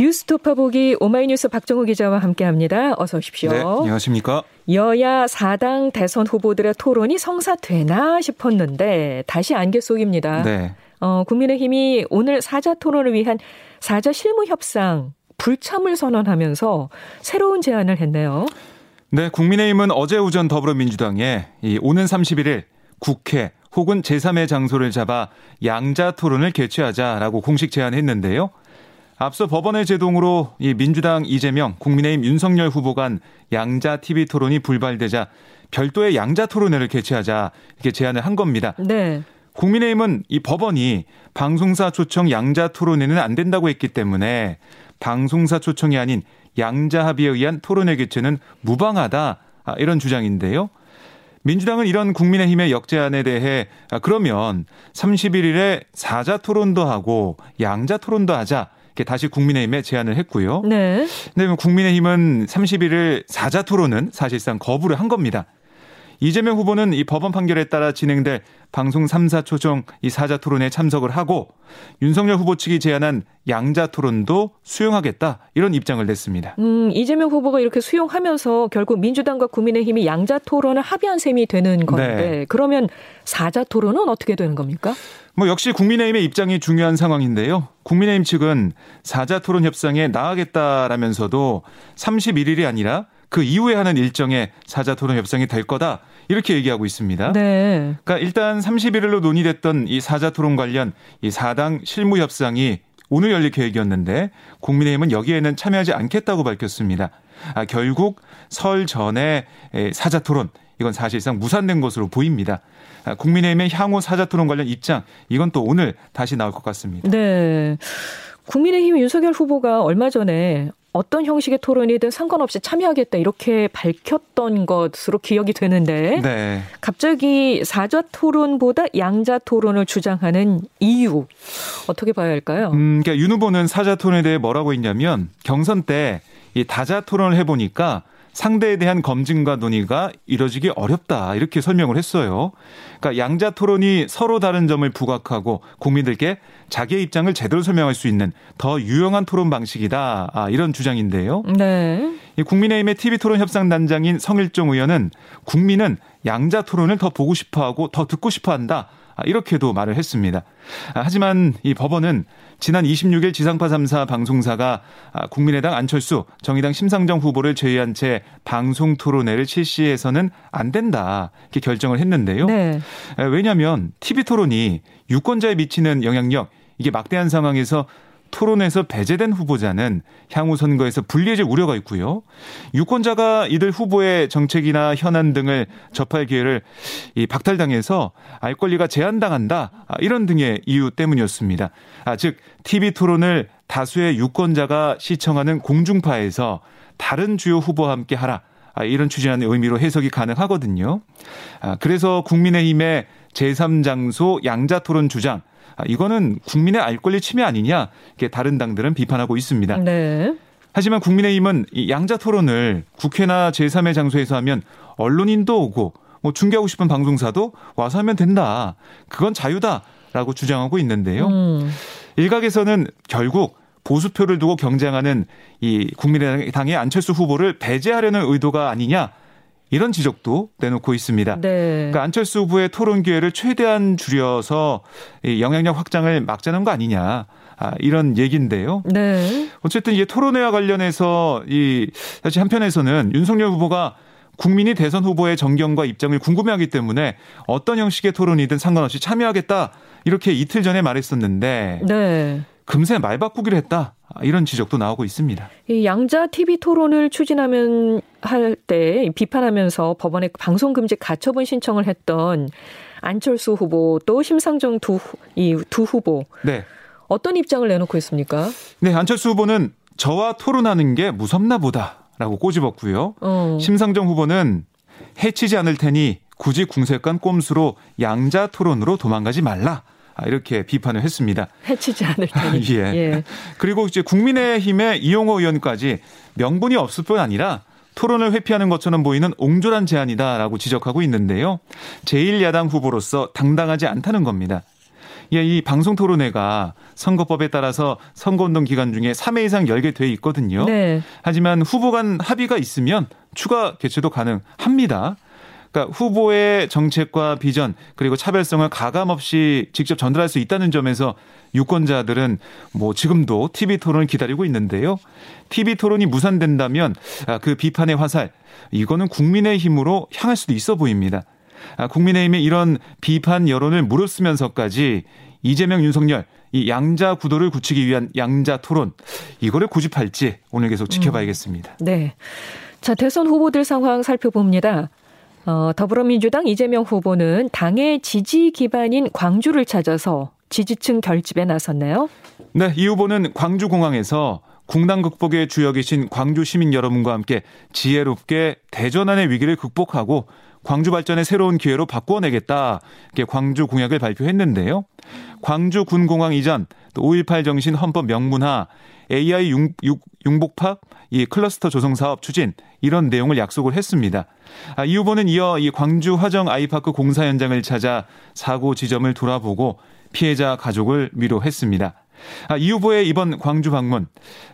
뉴스토파 보기 오마이뉴스 박정우 기자와 함께합니다. 어서 오십시오. 네, 안녕하십니까? 여야 4당 대선 후보들의 토론이 성사되나 싶었는데 다시 안개 속입니다. 네. 어, 국민의힘이 오늘 사자 토론을 위한 사자 실무 협상 불참을 선언하면서 새로운 제안을 했네요. 네, 국민의힘은 어제 오전 더불어민주당에 이 오는 31일 국회 혹은 제3의 장소를 잡아 양자 토론을 개최하자라고 공식 제안했는데요. 앞서 법원의 제동으로 이 민주당 이재명, 국민의힘 윤석열 후보 간 양자 TV 토론이 불발되자 별도의 양자 토론회를 개최하자 이렇게 제안을 한 겁니다. 네. 국민의힘은 이 법원이 방송사 초청 양자 토론회는 안 된다고 했기 때문에 방송사 초청이 아닌 양자 합의에 의한 토론회 개최는 무방하다 아, 이런 주장인데요. 민주당은 이런 국민의힘의 역제안에 대해 아, 그러면 31일에 사자 토론도 하고 양자 토론도 하자 다시 국민의힘에 제안을 했고요. 네. 근데 국민의힘은 31일 사자 토론은 사실상 거부를 한 겁니다. 이재명 후보는 이 법원 판결에 따라 진행될 방송 3사 초정 이 사자 토론에 참석을 하고 윤석열 후보 측이 제안한 양자 토론도 수용하겠다 이런 입장을 냈습니다. 음, 이재명 후보가 이렇게 수용하면서 결국 민주당과 국민의힘이 양자 토론을 합의한 셈이 되는 건데 네. 그러면 사자 토론은 어떻게 되는 겁니까? 뭐 역시 국민의힘의 입장이 중요한 상황인데요. 국민의힘 측은 사자 토론 협상에 나가겠다라면서도 31일이 아니라 그 이후에 하는 일정에 사자 토론 협상이 될 거다. 이렇게 얘기하고 있습니다. 네. 그러니까 일단 31일로 논의됐던 이 사자 토론 관련 이 4당 실무 협상이 오늘 열릴 계획이었는데 국민의힘은 여기에는 참여하지 않겠다고 밝혔습니다. 아, 결국 설 전에 사자 토론 이건 사실상 무산된 것으로 보입니다. 아, 국민의힘의 향후 사자 토론 관련 입장 이건 또 오늘 다시 나올 것 같습니다. 네. 국민의힘 윤석열 후보가 얼마 전에 어떤 형식의 토론이든 상관없이 참여하겠다 이렇게 밝혔던 것으로 기억이 되는데 네. 갑자기 사자 토론보다 양자 토론을 주장하는 이유 어떻게 봐야 할까요? 음, 그러니까 윤 후보는 사자 토론에 대해 뭐라고 했냐면 경선 때 이 다자 토론을 해보니까 상대에 대한 검증과 논의가 이뤄지기 어렵다 이렇게 설명을 했어요. 그러니까 양자 토론이 서로 다른 점을 부각하고 국민들께 자기의 입장을 제대로 설명할 수 있는 더 유용한 토론 방식이다 아, 이런 주장인데요. 네. 국민의힘의 TV 토론 협상 단장인 성일종 의원은 국민은 양자 토론을 더 보고 싶어하고 더 듣고 싶어한다. 아, 이렇게도 말을 했습니다. 아, 하지만 이 법원은 지난 26일 지상파 3사 방송사가 아, 국민의당 안철수, 정의당 심상정 후보를 제외한 채 방송 토론회를 실시해서는 안 된다. 이렇게 결정을 했는데요. 네. 왜냐하면 TV 토론이 유권자에 미치는 영향력 이게 막대한 상황에서 토론에서 배제된 후보자는 향후 선거에서 불리해질 우려가 있고요. 유권자가 이들 후보의 정책이나 현안 등을 접할 기회를 이 박탈당해서 알 권리가 제한당한다. 아, 이런 등의 이유 때문이었습니다. 아, 즉 TV 토론을 다수의 유권자가 시청하는 공중파에서 다른 주요 후보와 함께 하라. 아, 이런 취지라는 의미로 해석이 가능하거든요. 아, 그래서 국민의힘의 제3장소 양자토론 주장 아, 이거는 국민의 알 권리 침해 아니냐 이렇게 다른 당들은 비판하고 있습니다. 네. 하지만 국민의힘은 이 양자 토론을 국회나 제3의 장소에서 하면 언론인도 오고 뭐 중계하고 싶은 방송사도 와서 하면 된다. 그건 자유다라고 주장하고 있는데요. 음. 일각에서는 결국 보수표를 두고 경쟁하는 이 국민의당의 안철수 후보를 배제하려는 의도가 아니냐 이런 지적도 내놓고 있습니다. 네. 그러니까 안철수 후보의 토론 기회를 최대한 줄여서 영향력 확장을 막자는 거 아니냐. 아, 이런 얘기인데요. 네. 어쨌든 이 토론회와 관련해서 이 사실 한편에서는 윤석열 후보가 국민이 대선 후보의 정경과 입장을 궁금해하기 때문에 어떤 형식의 토론이든 상관없이 참여하겠다 이렇게 이틀 전에 말했었는데 네. 금세 말 바꾸기로 했다. 이런 지적도 나오고 있습니다. 이 양자 TV 토론을 추진하면 할 때 비판하면서 법원에 방송 금지 가처분 신청을 했던 안철수 후보 또 심상정 두이두 후보. 네. 어떤 입장을 내놓고 있습니까? 네, 안철수 후보는 저와 토론하는 게 무섭나 보다라고 꼬집었고요. 어. 심상정 후보는 해치지 않을 테니 굳이 궁색한 꼼수로 양자 토론으로 도망가지 말라. 아, 이렇게 비판을 했습니다. 해치지 않을 테니. 예. 예. 그리고 이제 국민의힘의 이용호 의원까지 명분이 없을 뿐 아니라 토론을 회피하는 것처럼 보이는 옹졸한 제안이다라고 지적하고 있는데요. 제1야당 후보로서 당당하지 않다는 겁니다. 예, 이 방송 토론회가 선거법에 따라서 선거운동 기간 중에 3회 이상 열게 돼 있거든요. 네. 하지만 후보 간 합의가 있으면 추가 개최도 가능합니다. 그러니까 후보의 정책과 비전 그리고 차별성을 가감 없이 직접 전달할 수 있다는 점에서 유권자들은 뭐 지금도 TV 토론을 기다리고 있는데요. TV 토론이 무산된다면 아, 그 비판의 화살 이거는 국민의 힘으로 향할 수도 있어 보입니다. 아, 국민의힘의 이런 비판 여론을 무릅쓰면서까지 이재명 윤석열 이 양자 구도를 굳히기 위한 양자 토론 이거를 고집할지 오늘 계속 지켜봐야겠습니다. 음, 네. 자, 대선 후보들 상황 살펴봅니다. 어, 더불어민주당 이재명 후보는 당의 지지 기반인 광주를 찾아서 지지층 결집에 나섰네요. 네, 이 후보는 광주공항에서 국난 극복의 주역이신 광주 시민 여러분과 함께 지혜롭게 대전환의 위기를 극복하고 광주 발전의 새로운 기회로 바꾸어내겠다. 이렇게 광주 공약을 발표했는데요. 광주 군공항 이전, 또 5.18 정신 헌법 명문화, AI 융, 융복합, 이 클러스터 조성 사업 추진 이런 내용을 약속을 했습니다. 아, 이 후보는 이어 이 광주 화정 아이파크 공사 현장을 찾아 사고 지점을 돌아보고 피해자 가족을 위로했습니다. 아, 이 후보의 이번 광주 방문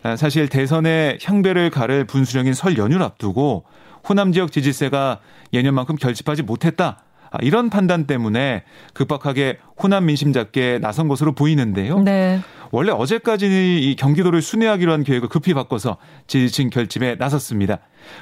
아, 사실 대선의 향배를 가를 분수령인 설 연휴를 앞두고 호남 지역 지지세가 예년만큼 결집하지 못했다. 아, 이런 판단 때문에 급박하게 호남 민심 잡기에 나선 것으로 보이는데요. 네. 원래 어제까지는 이 경기도를 순회하기로 한 계획을 급히 바꿔서 지지층 결집에 나섰습니다.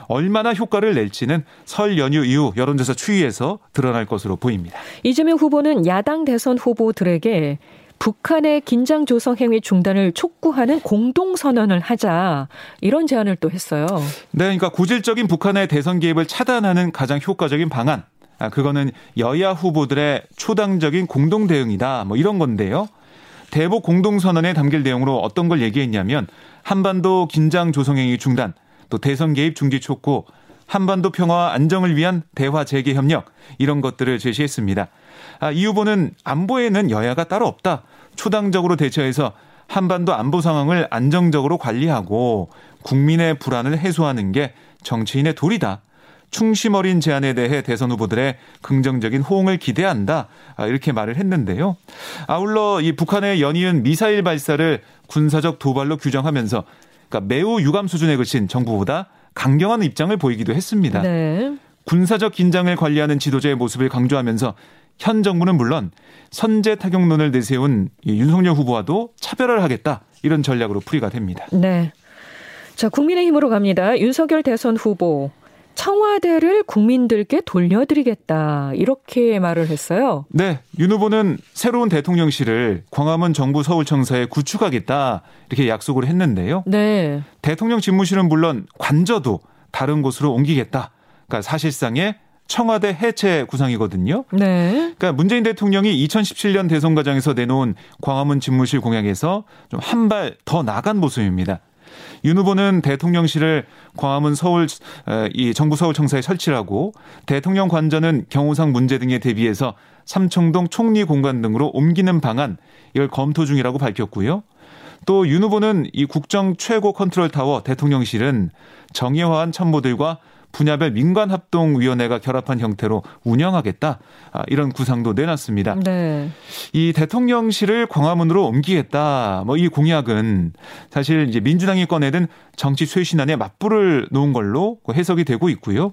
얼마나 효과를 낼지는 설 연휴 이후 여론조사 추이에서 드러날 것으로 보입니다. 이재명 후보는 야당 대선 후보들에게 북한의 긴장 조성 행위 중단을 촉구하는 공동 선언을 하자 이런 제안을 또 했어요. 네, 그러니까 고질적인 북한의 대선 개입을 차단하는 가장 효과적인 방안. 아, 그거는 여야 후보들의 초당적인 공동 대응이다. 뭐 이런 건데요. 대북 공동 선언에 담길 내용으로 어떤 걸 얘기했냐면 한반도 긴장 조성 행위 중단, 또 대선 개입 중지 촉구, 한반도 평화와 안정을 위한 대화 재개 협력 이런 것들을 제시했습니다. 아, 이 후보는 안보에는 여야가 따로 없다. 초당적으로 대처해서 한반도 안보 상황을 안정적으로 관리하고 국민의 불안을 해소하는 게 정치인의 도리다. 충심 어린 제안에 대해 대선 후보들의 긍정적인 호응을 기대한다. 아, 이렇게 말을 했는데요. 아울러 이 북한의 연이은 미사일 발사를 군사적 도발로 규정하면서 그러니까 매우 유감 수준에 그친 정부보다 강경한 입장을 보이기도 했습니다. 네. 군사적 긴장을 관리하는 지도자의 모습을 강조하면서 현 정부는 물론 선제 타격론을 내세운 윤석열 후보와도 차별화를 하겠다 이런 전략으로 풀이가 됩니다. 네. 자, 국민의힘으로 갑니다. 윤석열 대선 후보 청와대를 국민들께 돌려드리겠다 이렇게 말을 했어요. 네, 윤 후보는 새로운 대통령실을 광화문 정부 서울청사에 구축하겠다 이렇게 약속을 했는데요. 네. 대통령 집무실은 물론 관저도 다른 곳으로 옮기겠다. 그러니까 사실상의 청와대 해체 구상이거든요. 네. 그러니까 문재인 대통령이 2017년 대선 과정에서 내놓은 광화문 집무실 공약에서 좀 한 발 더 나간 모습입니다. 윤 후보는 대통령실을 광화문 서울 이 정부 서울청사에 설치하고 대통령 관저는 경호상 문제 등에 대비해서 삼청동 총리 공간 등으로 옮기는 방안 이걸 검토 중이라고 밝혔고요. 또 윤 후보는 이 국정 최고 컨트롤 타워 대통령실은 정예화한 참모들과 분야별 민관합동위원회가 결합한 형태로 운영하겠다. 아, 이런 구상도 내놨습니다. 네. 이 대통령실을 광화문으로 옮기겠다. 뭐 이 공약은 사실 이제 민주당이 꺼내든 정치 쇄신안에 맞불을 놓은 걸로 해석이 되고 있고요.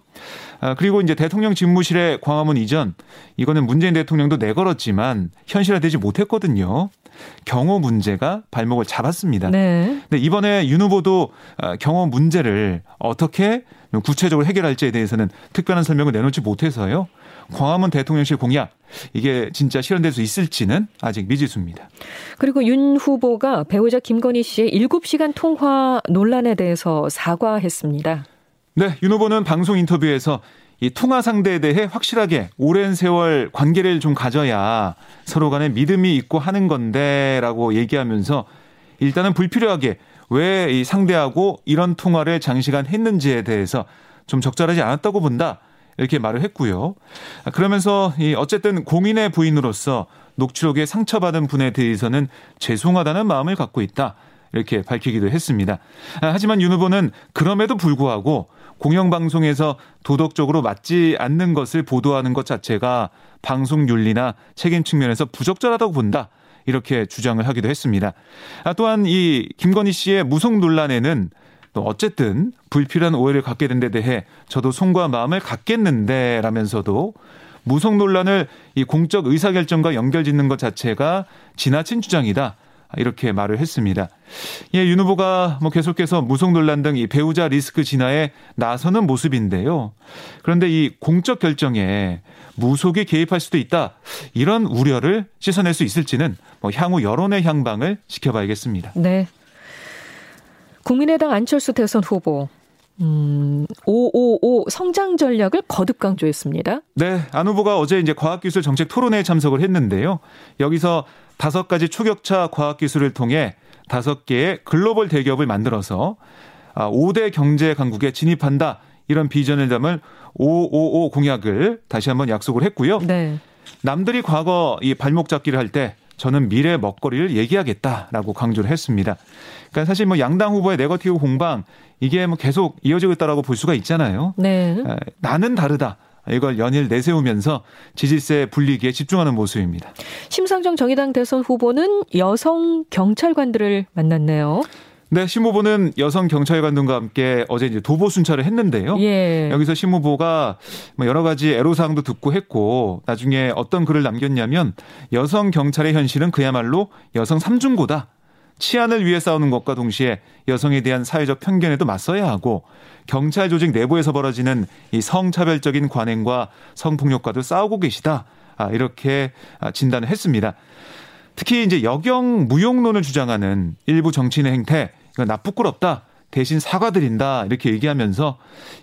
아, 그리고 이제 대통령 집무실의 광화문 이전 이거는 문재인 대통령도 내걸었지만 현실화되지 못했거든요. 경호 문제가 발목을 잡았습니다. 네. 근데 이번에 윤 후보도 아, 경호 문제를 어떻게 구체적으로 해결할지에 대해서는 특별한 설명을 내놓지 못해서요. 광화문 대통령실 공약 이게 진짜 실현될 수 있을지는 아직 미지수입니다. 그리고 윤 후보가 배우자 김건희 씨의 7시간 통화 논란에 대해서 사과했습니다. 네, 윤 후보는 방송 인터뷰에서 이 통화 상대에 대해 확실하게 오랜 세월 관계를 좀 가져야 서로 간에 믿음이 있고 하는 건데라고 얘기하면서 일단은 불필요하게 왜 이 상대하고 이런 통화를 장시간 했는지에 대해서 좀 적절하지 않았다고 본다. 이렇게 말을 했고요. 그러면서 이 어쨌든 공인의 부인으로서 녹취록에 상처받은 분에 대해서는 죄송하다는 마음을 갖고 있다. 이렇게 밝히기도 했습니다. 하지만 윤 후보는 그럼에도 불구하고 공영방송에서 도덕적으로 맞지 않는 것을 보도하는 것 자체가 방송 윤리나 책임 측면에서 부적절하다고 본다. 이렇게 주장을 하기도 했습니다. 아, 또한 이 김건희 씨의 무속 논란에는 또 어쨌든 불필요한 오해를 갖게 된 데 대해 저도 손과 마음을 갖겠는데 라면서도 무속 논란을 이 공적 의사결정과 연결짓는 것 자체가 지나친 주장이다. 이렇게 말을 했습니다. 예, 윤 후보가 뭐 계속해서 무속 논란 등 이 배우자 리스크 진화에 나서는 모습인데요. 그런데 이 공적 결정에 무속이 개입할 수도 있다. 이런 우려를 씻어낼 수 있을지는 뭐 향후 여론의 향방을 지켜봐야겠습니다. 네. 국민의당 안철수 대선 후보 음, 555 성장 전략을 거듭 강조했습니다. 네, 안 후보가 어제 이제 과학기술 정책 토론회에 참석을 했는데요. 여기서 다섯 가지 초격차 과학기술을 통해 다섯 개의 글로벌 대기업을 만들어서 5대 아, 경제 강국에 진입한다. 이런 비전을 담은 555 공약을 다시 한번 약속을 했고요. 네. 남들이 과거 이 발목 잡기를 할 때 저는 미래 먹거리를 얘기하겠다라고 강조를 했습니다. 그러니까 사실 뭐 양당 후보의 네거티브 공방 이게 뭐 계속 이어지고 있다라고 볼 수가 있잖아요. 네. 나는 다르다. 이걸 연일 내세우면서 지지세 불리기에 집중하는 모습입니다. 심상정 정의당 대선 후보는 여성 경찰관들을 만났네요. 네, 심 후보는 여성 경찰관들과 함께 어제 이제 도보 순찰을 했는데요. 예. 여기서 심 후보가 뭐 여러 가지 애로사항도 듣고 했고 나중에 어떤 글을 남겼냐면 여성 경찰의 현실은 그야말로 여성 삼중고다. 치안을 위해 싸우는 것과 동시에 여성에 대한 사회적 편견에도 맞서야 하고 경찰 조직 내부에서 벌어지는 이 성차별적인 관행과 성폭력과도 싸우고 계시다. 아, 이렇게 아, 진단을 했습니다. 특히 이제 여경 무용론을 주장하는 일부 정치인의 행태, 이건 나쁘꾸럽다. 대신 사과드린다. 이렇게 얘기하면서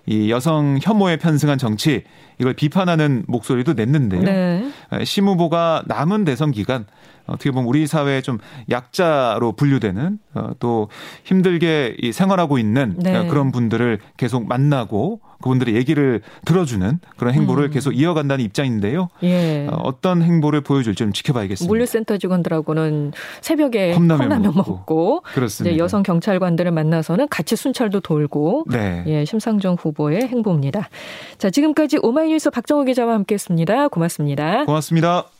이 여성 혐오에 편승한 정치, 이걸 비판하는 목소리도 냈는데요. 네. 심 후보가 남은 대선 기간 어떻게 보면 우리 사회의 좀 약자로 분류되는 어, 또 힘들게 이 생활하고 있는 네. 그런 분들을 계속 만나고 그분들의 얘기를 들어주는 그런 행보를 음. 계속 이어간다는 입장인데요. 예. 어, 어떤 행보를 보여줄지 좀 지켜봐야겠습니다. 물류센터 직원들하고는 새벽에 컵라면, 컵라면 먹고, 먹고 그렇습니다. 이제 여성 경찰관들을 만나서는 같이 순찰도 돌고 네. 예, 심상정 후보의 행보입니다. 자, 지금까지 오마이뉴스 박정호 기자와 함께했습니다. 고맙습니다. 고맙습니다.